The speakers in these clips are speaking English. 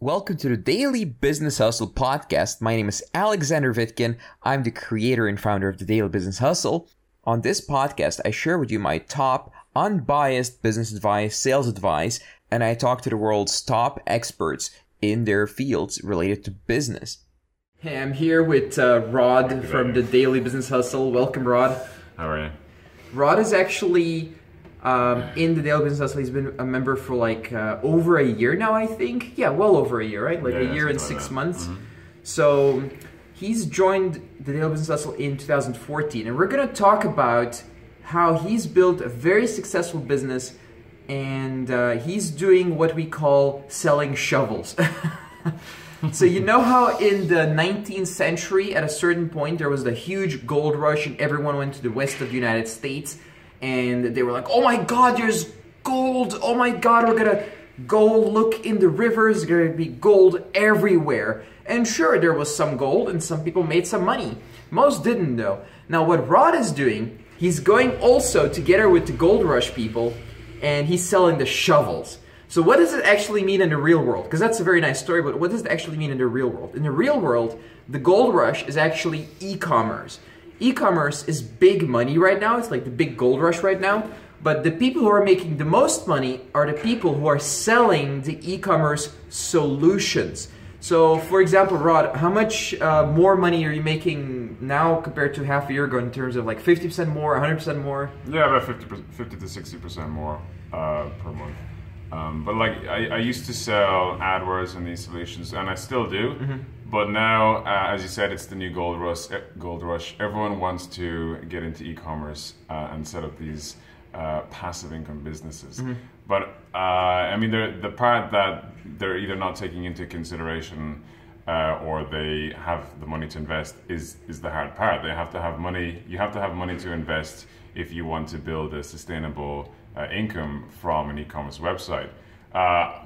Welcome to the Daily Business Hustle podcast. My name is Alexander Vitkin. I'm the creator and founder of the Daily Business Hustle. On this podcast, I share with you my top unbiased business advice, sales advice, and I talk to the world's top experts in their fields related to business. Hey, I'm here with uh, Rod from the Daily Business Hustle. Welcome, Rod. How are you? Rod is actually um, in the Daily Business Hustle. He's been a member for like uh, over a year now, I think. Yeah, well over a year, right? Like Yeah, a year and six that. months. Mhm. So he's joined the Daily Business Hustle in 2014, and we're gonna talk about how he's built a very successful business, and uh, he's doing what we call selling shovels. so you know how in the 19th century, at a certain point, there was the huge gold rush, and everyone went to the west of the United States, and they were like, "Oh my God, there's gold! Oh my God, we're gonna go look in the rivers. There's gonna be gold everywhere." And sure, there was some gold, and some people made some money. Most didn't, though. Now, what Rod is doing, he's going also together with the gold rush people, and he's selling the shovels. So what does it actually mean in the real world? Because that's a very nice story, but what does it actually mean in the real world? In the real world, the gold rush is actually e-commerce. E-commerce is big money right now. It's like the big gold rush right now. But the people who are making the most money are the people who are selling the e-commerce solutions. So, for example, Rod, how much uh, more money are you making now compared to half a year ago in terms of like 50% more, 100% more? Yeah, about 50, per- 50 to 60% more uh, per month. Um, but like, I, I used to sell AdWords and these solutions, and I still do. But now, uh, as you said, it's the new gold rush. eh, Gold rush. Everyone wants to get into e-commerce uh, and set up these uh, passive income businesses. But uh, I mean, the the part that they're either not taking into consideration uh, or they have the money to invest is is the hard part. They have to have money. You have to have money to invest if you want to build a sustainable uh, income from an e-commerce website. Uh,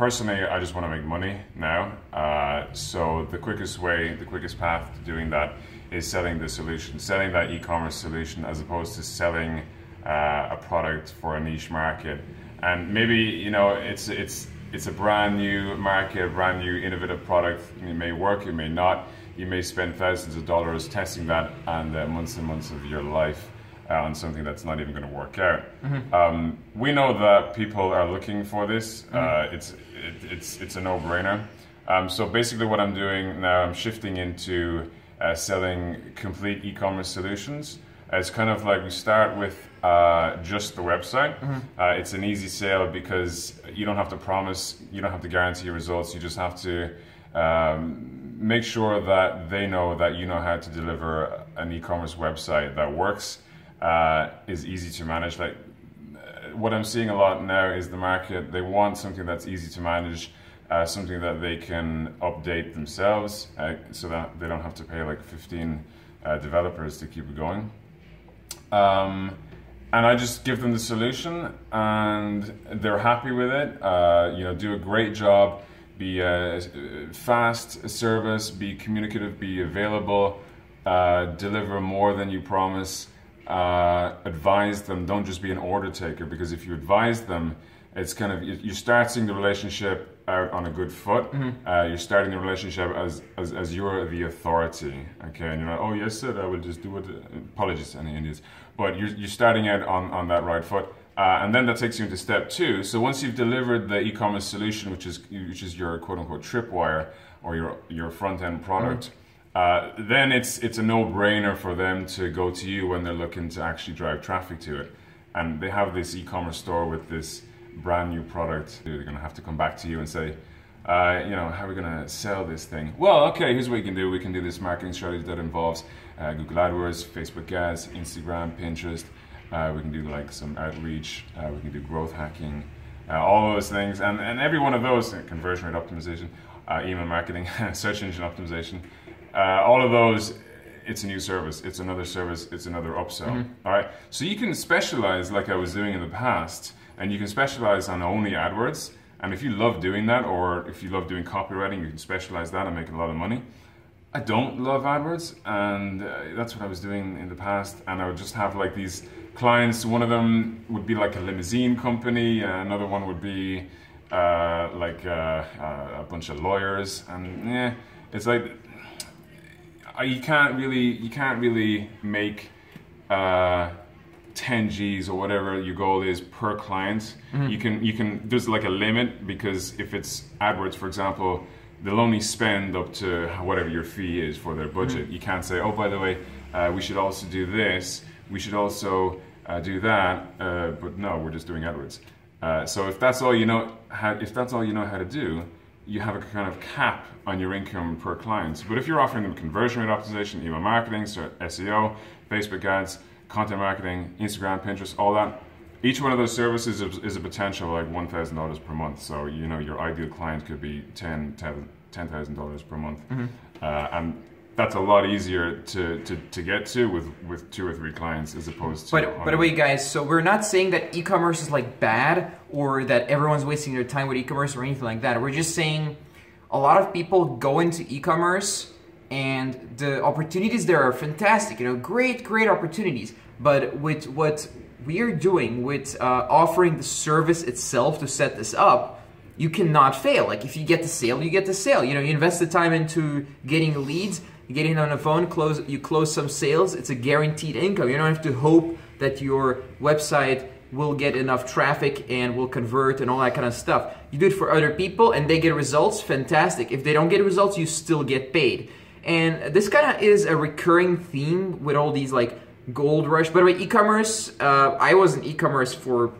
personally, I just want to make money now. Uh, so the quickest way, the quickest path to doing that is selling the solution, selling that e-commerce solution, as opposed to selling uh, a product for a niche market. And maybe you know it's it's it's a brand new market, brand new innovative product. It may work, it may not. You may spend thousands of dollars testing that and uh, months and months of your life uh, on something that's not even going to work out. Um, we know that people are looking for this. Uh, it's it, it's it's a no-brainer. Um, so basically, what I'm doing now, I'm shifting into uh, selling complete e-commerce solutions. It's kind of like we start with uh, just the website. Uh, it's an easy sale because you don't have to promise, you don't have to guarantee results. You just have to um, make sure that they know that you know how to deliver an e-commerce website that works, uh, is easy to manage. Like uh, what I'm seeing a lot now is the market. They want something that's easy to manage, uh, something that they can update themselves, uh, so that they don't have to pay like 15 uh, developers to keep it going. Um, and I just give them the solution, and they're happy with it. Uh, you know, do a great job, be a fast service, be communicative, be available, uh, deliver more than you promise. Uh, advise them. Don't just be an order taker, because if you advise them, it's kind of you, you start seeing the relationship out on a good foot. Uh, you're starting the relationship as, as as you're the authority, okay? And you're like, oh yes, sir, I will just do it. Apologies, any Indians, but you're you're starting out on on that right foot. Uh, and then that takes you into step two. So once you've delivered the e-commerce solution, which is which is your quote unquote tripwire or your your front end product, uh, then it's it's a no brainer for them to go to you when they're looking to actually drive traffic to it. And they have this e-commerce store with this brand new product. They're going to have to come back to you and say, uh, you know, how are we going to sell this thing? Well, okay, here's what we can do. We can do this marketing strategy that involves uh, Google AdWords, Facebook ads, Instagram, Pinterest. Uh, we can do like some outreach. Uh, we can do growth hacking, uh, all those things, and and every one of those conversion rate optimization, email marketing, search engine optimization, uh, all of those. It's a new service. It's another service. It's another upsell. All right. So you can specialize like I was doing in the past, and you can specialize on only AdWords. And if you love doing that, or if you love doing copywriting, you can specialize that and make a lot of money. I don't love AdWords, and uh, that's what I was doing in the past. And I would just have like these clients. One of them would be like a limousine company, another one would be uh, like uh, uh, a bunch of lawyers, and yeah, it's like you can't really you can't really make uh, 10 G's or whatever your goal is per client. You can you can there's like a limit because if it's AdWords, for example, they'll only spend up to whatever your fee is for their budget. You can't say, oh, by the way, uh, we should also do this. We should also uh, do that. Uh, but no, we're just doing AdWords. Uh, so if that's all you know, how, if that's all you know how to do, you have a kind of cap on your income per client. But if you're offering them conversion rate optimization, email marketing, so SEO, Facebook ads, content marketing, Instagram, Pinterest, all that, each one of those services is, is a potential like one thousand dollars per month. So you know your ideal client could be ten thousand dollars per month, uh, and that's a lot easier to, to, to get to with, with two or three clients as opposed to. But by the way, guys, so we're not saying that e-commerce is like bad or that everyone's wasting their time with e-commerce or anything like that. We're just saying a lot of people go into e-commerce and the opportunities there are fantastic. You know, great, great opportunities. But with what we are doing with uh, offering the service itself to set this up, you cannot fail. Like if you get the sale, you get the sale. You know, you invest the time into getting leads, getting on the phone, close you close some sales. It's a guaranteed income. You don't have to hope that your website will get enough traffic and will convert and all that kind of stuff. You do it for other people and they get results, fantastic. If they don't get results, you still get paid. And this kind of is a recurring theme with all these like gold rush. By the way, e-commerce, uh, I was in e-commerce for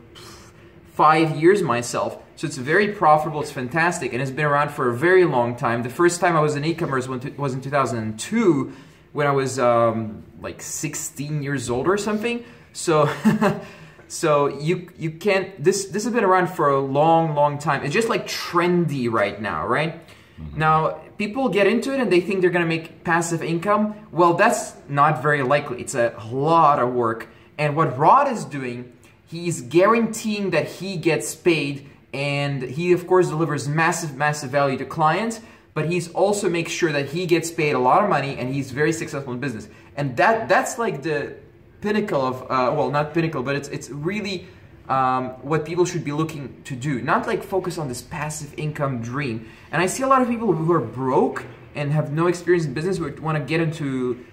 five years myself. So it's very profitable, it's fantastic, and it's been around for a very long time. The first time I was in e-commerce was in 2002 when I was um, like 16 years old or something. So, so you you can't. This this has been around for a long, long time. It's just like trendy right now, right? Mm-hmm. Now people get into it and they think they're gonna make passive income. Well, that's not very likely. It's a lot of work. And what Rod is doing, he's guaranteeing that he gets paid and he of course delivers massive massive value to clients but he's also makes sure that he gets paid a lot of money and he's very successful in business. And that that's like the pinnacle of uh, well not pinnacle but it's it's really um, what people should be looking to do. Not like focus on this passive income dream. And i see a lot of people who are broke and have no experience in business who want to get into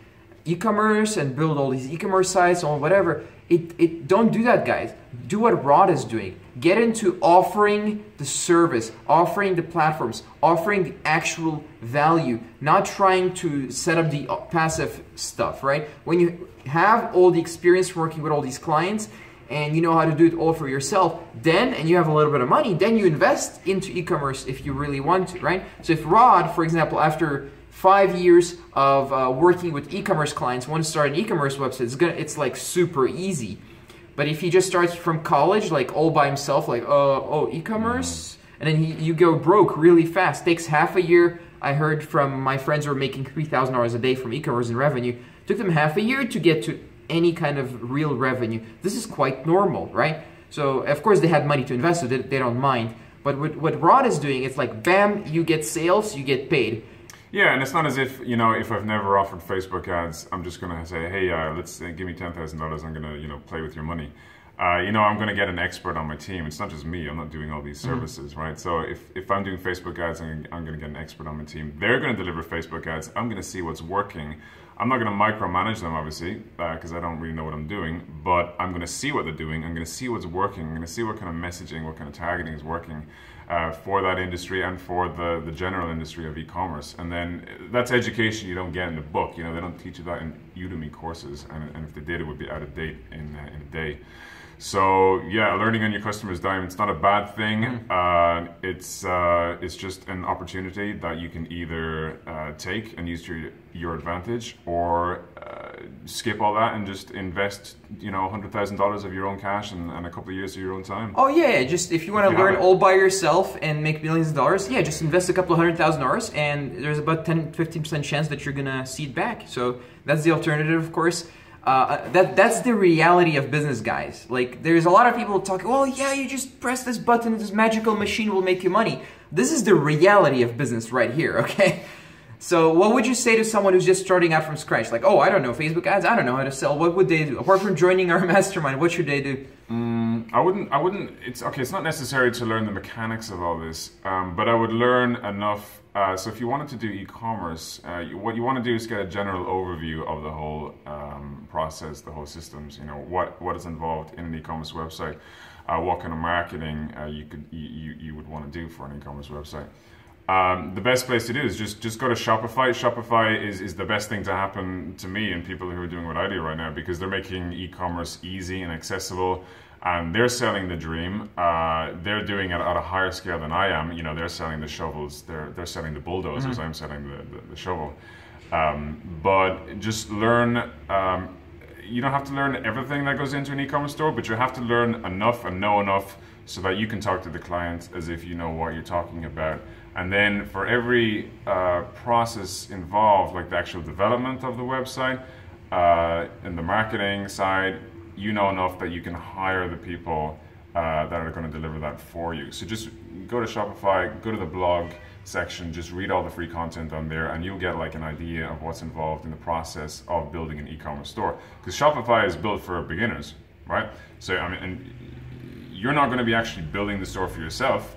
e-commerce and build all these e-commerce sites or whatever it, it don't do that guys. Do what rod is doing. Get into offering the service offering the platforms offering the actual value not trying to set up the passive stuff right? When you have all the experience working with all these clients and you know how to do it all for yourself then and you have a little bit of money then you invest into e-commerce if you really want to right? So if rod for example after five years of uh, working with e-commerce clients. Want to start an e-commerce website it's gonna it's like super easy. But if he just starts from college like all by himself like uh, oh e-commerce? And then he, you go broke really fast. Takes half a year. I heard from my friends who are making $3000 a day from e-commerce and revenue. Took them half a year to get to any kind of real revenue. This is quite normal right? So of course they had money to invest so they, they don't mind. But what, what rod is doing it's like bam you get sales you get paid yeah, and it's not as if you know if I've never offered Facebook ads, I'm just gonna say, hey, uh, let's uh, give me ten thousand dollars. I'm gonna you know play with your money. Uh, you know, I'm gonna get an expert on my team. It's not just me. I'm not doing all these mm-hmm. services, mm-hmm. right? So if, if I'm doing Facebook ads, I'm, I'm gonna get an expert on my team. They're gonna deliver Facebook ads. I'm gonna see what's working. I'm not gonna micromanage them, obviously, because uh, I don't really know what I'm doing. But I'm gonna see what they're doing. I'm gonna see what's working. I'm gonna see what kind of messaging, what kind of targeting is working uh, for that industry and for the, the general industry of e-commerce. And then that's education you don't get in the book. You know, they don't teach you that in Udemy courses, and, and if they did, it would be out of date in, uh, in a day. So yeah, learning on your customer's dime, it's not a bad thing. Mm. Uh, it's uh, it's just an opportunity that you can either uh, take and use to your, your advantage, or uh, skip all that and just invest, you know, hundred thousand dollars of your own cash and, and, a couple of years of your own time. Oh yeah, just if you want to learn all by yourself and make millions of dollars, yeah, just invest a couple of hundred thousand dollars, and there's about 10, 15 percent chance that you're gonna see it back. So that's the alternative, of course. Uh, that that's the reality of business, guys. Like, there's a lot of people talking. Oh, yeah, you just press this button, this magical machine will make you money. This is the reality of business right here. Okay. So, what would you say to someone who's just starting out from scratch? Like, oh, I don't know Facebook ads. I don't know how to sell. What would they do apart from joining our mastermind? What should they do? Mm, I wouldn't. I wouldn't. It's okay. It's not necessary to learn the mechanics of all this, um, but I would learn enough. Uh, so if you wanted to do e-commerce, uh, you, what you want to do is get a general overview of the whole um, process, the whole systems. You know what what is involved in an e-commerce website, uh, what kind of marketing uh, you could you, you would want to do for an e-commerce website. Um, the best place to do is just just go to Shopify. Shopify is, is the best thing to happen to me and people who are doing what I do right now because they're making e-commerce easy and accessible, and they're selling the dream. Uh, they're doing it at a higher scale than I am. You know, they're selling the shovels. They're they're selling the bulldozers. Mm-hmm. I'm selling the the, the shovel. Um, but just learn. Um, you don't have to learn everything that goes into an e-commerce store, but you have to learn enough and know enough so that you can talk to the client as if you know what you're talking about and then for every uh, process involved, like the actual development of the website uh, and the marketing side, you know enough that you can hire the people uh, that are going to deliver that for you. So just go to Shopify, go to the blog section, just read all the free content on there, and you'll get like an idea of what's involved in the process of building an e-commerce store. Because Shopify is built for beginners, right? So I mean, and you're not going to be actually building the store for yourself,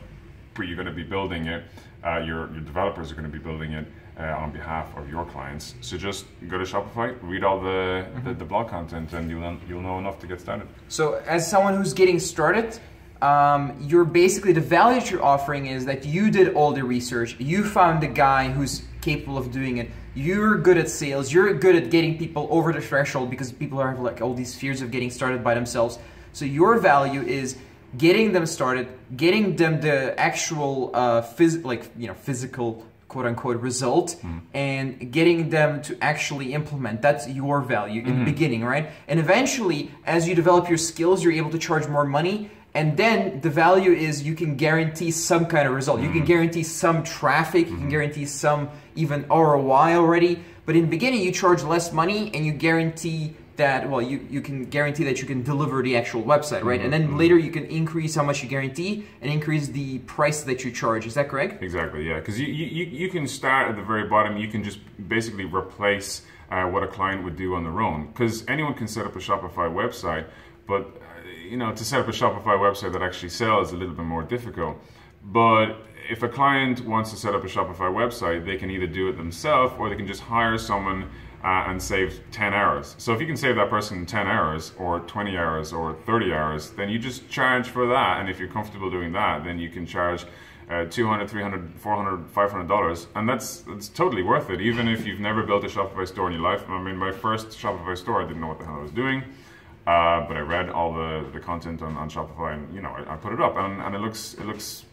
but you're going to be building it uh, your, your developers are going to be building it uh, on behalf of your clients. So just go to Shopify, read all the, mm-hmm. the, the, blog content, and you'll, you'll know enough to get started. So, as someone who's getting started, um, you're basically the value that you're offering is that you did all the research, you found the guy who's capable of doing it. You're good at sales. You're good at getting people over the threshold because people have like all these fears of getting started by themselves. So your value is getting them started, getting them the actual uh, phys- like you know physical quote unquote result mm. and getting them to actually implement that's your value in mm-hmm. the beginning right and eventually as you develop your skills you're able to charge more money and then the value is you can guarantee some kind of result mm-hmm. you can hmm. guarantee some traffic mm-hmm. you can hmm. guarantee some even roi already but in the beginning you charge less money and you guarantee that well you, you can guarantee that you can deliver the actual website right? Mm-hmm. and then mm-hmm. later you can increase how much you guarantee and increase the price that you charge. Is that correct? Exactly yeah. Because you, you, you can start at the very bottom. You can just basically replace uh, what a client would do on their own. Because anyone can set up a shopify website but you know to set up a shopify website that actually sells is a little bit more difficult. But if a client wants to set up a shopify website they can either do it themselves or they can just hire someone uh, and save 10 hours. So if you can save that person 10 hours or 20 hours or 30 hours, then you just charge for that. And if you're comfortable doing that, then you can charge uh, 200 300 400 500 dollars and that's that's totally worth it even if you've never built a shopify store in your life i mean my first shopify store i didn't know what the hell i was doing uh, but i read all the, the content on, on shopify and you know I, I, put it up and, and it looks it looks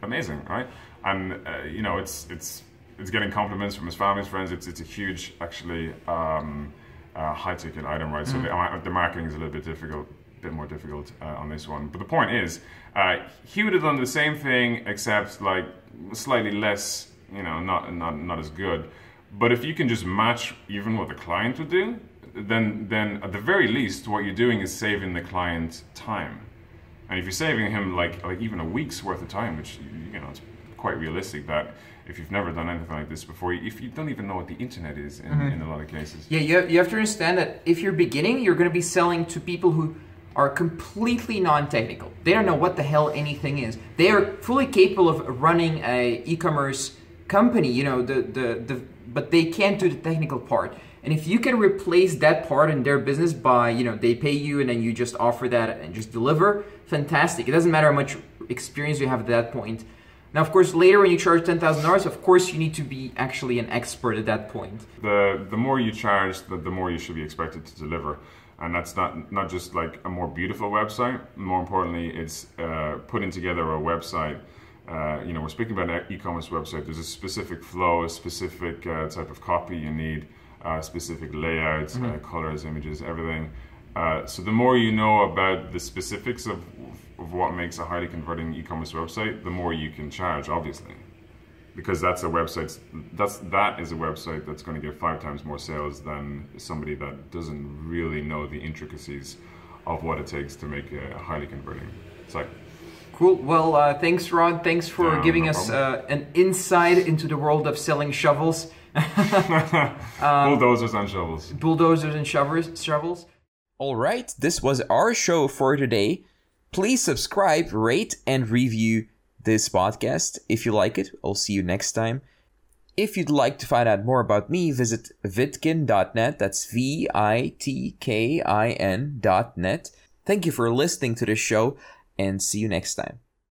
amazing right and uh, you know it's it's it's getting compliments from his family, his friends. It's it's a huge actually um, uh, high ticket item, right? Mm-hmm. So the, the, marketing is a little bit difficult, a bit more difficult uh, on this one. But the point is, uh, he would have done the same thing except like slightly less, you know, not not not as good. But if you can just match even what the client would do, then then at the very least, what you're doing is saving the client time. And if you're saving him like like even a week's worth of time, which you know it's quite realistic that if you've never done anything like this before, if you don't even know what the internet is in, mm-hmm. in a lot of cases. Yeah, you have, you have to understand that if you're beginning, you're going to be selling to people who are completely non-technical. They don't know what the hell anything is. They are fully capable of running a e-commerce company, you know, the, the, the but they can't do the technical part. And if you can replace that part in their business by, you know, they pay you and then you just offer that and just deliver, fantastic. It doesn't matter how much experience you have at that point now, of course, later when you charge ten thousand dollars, of course you need to be actually an expert at that point. The the more you charge, the, the more you should be expected to deliver, and that's not not just like a more beautiful website. More importantly, it's uh, putting together a website. Uh, you know, we're speaking about an e-commerce website. There's a specific flow, a specific uh, type of copy you need, uh, specific layouts, mm-hmm. Uh, colors, images, everything. Uh, so the more you know about the specifics of of what makes a highly converting e-commerce website, the more you can charge, obviously, because that's a website. That's that is a website that's going to get five times more sales than somebody that doesn't really know the intricacies of what it takes to make a highly converting site. Cool. Well, uh, thanks, Rod. Thanks for yeah, giving no us uh, an insight into the world of selling shovels. um, bulldozers and shovels. Bulldozers and shovels. Shovels. All right. This was our show for today. Please subscribe, rate, and review this podcast if you like it. I'll see you next time. If you'd like to find out more about me, visit vitkin.net. That's V I T K I N.net. Thank you for listening to this show and see you next time.